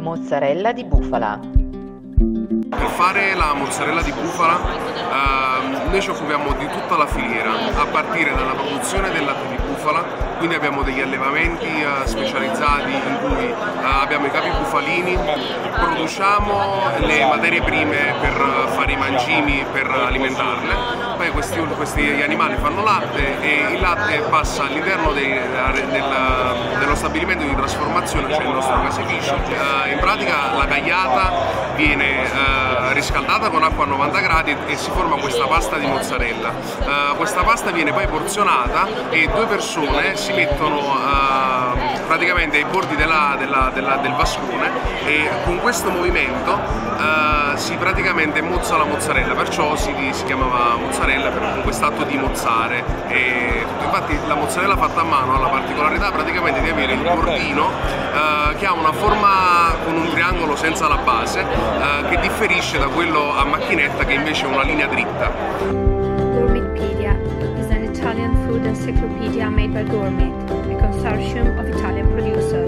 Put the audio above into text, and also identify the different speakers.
Speaker 1: Mozzarella di bufala.
Speaker 2: Per fare la mozzarella di bufala eh, noi ci occupiamo di tutta la filiera, a partire dalla produzione del latte di bufala, quindi abbiamo degli allevamenti eh, specializzati in cui eh, abbiamo i capi bufalini, produciamo le materie prime per fare i mangimi, per alimentarle, questi, questi animali fanno latte e il latte passa all'interno del, del, dello stabilimento di trasformazione, cioè il nostro caseificio. Eh, in pratica la cagliata viene eh, riscaldata con acqua a 90 gradi e si forma questa pasta di mozzarella. Uh, questa pasta viene poi porzionata e due persone si mettono praticamente ai bordi della, della, della, del vascone e con questo movimento praticamente mozza la mozzarella, perciò si, si chiamava mozzarella per, quest'atto di mozzare. E, infatti la mozzarella fatta a mano ha la particolarità praticamente di avere il bordino che ha una forma con un triangolo senza la base che differisce da quello a macchinetta che invece è una linea dritta.
Speaker 3: encyclopedia made by Gourmet, a consortium of Italian producers.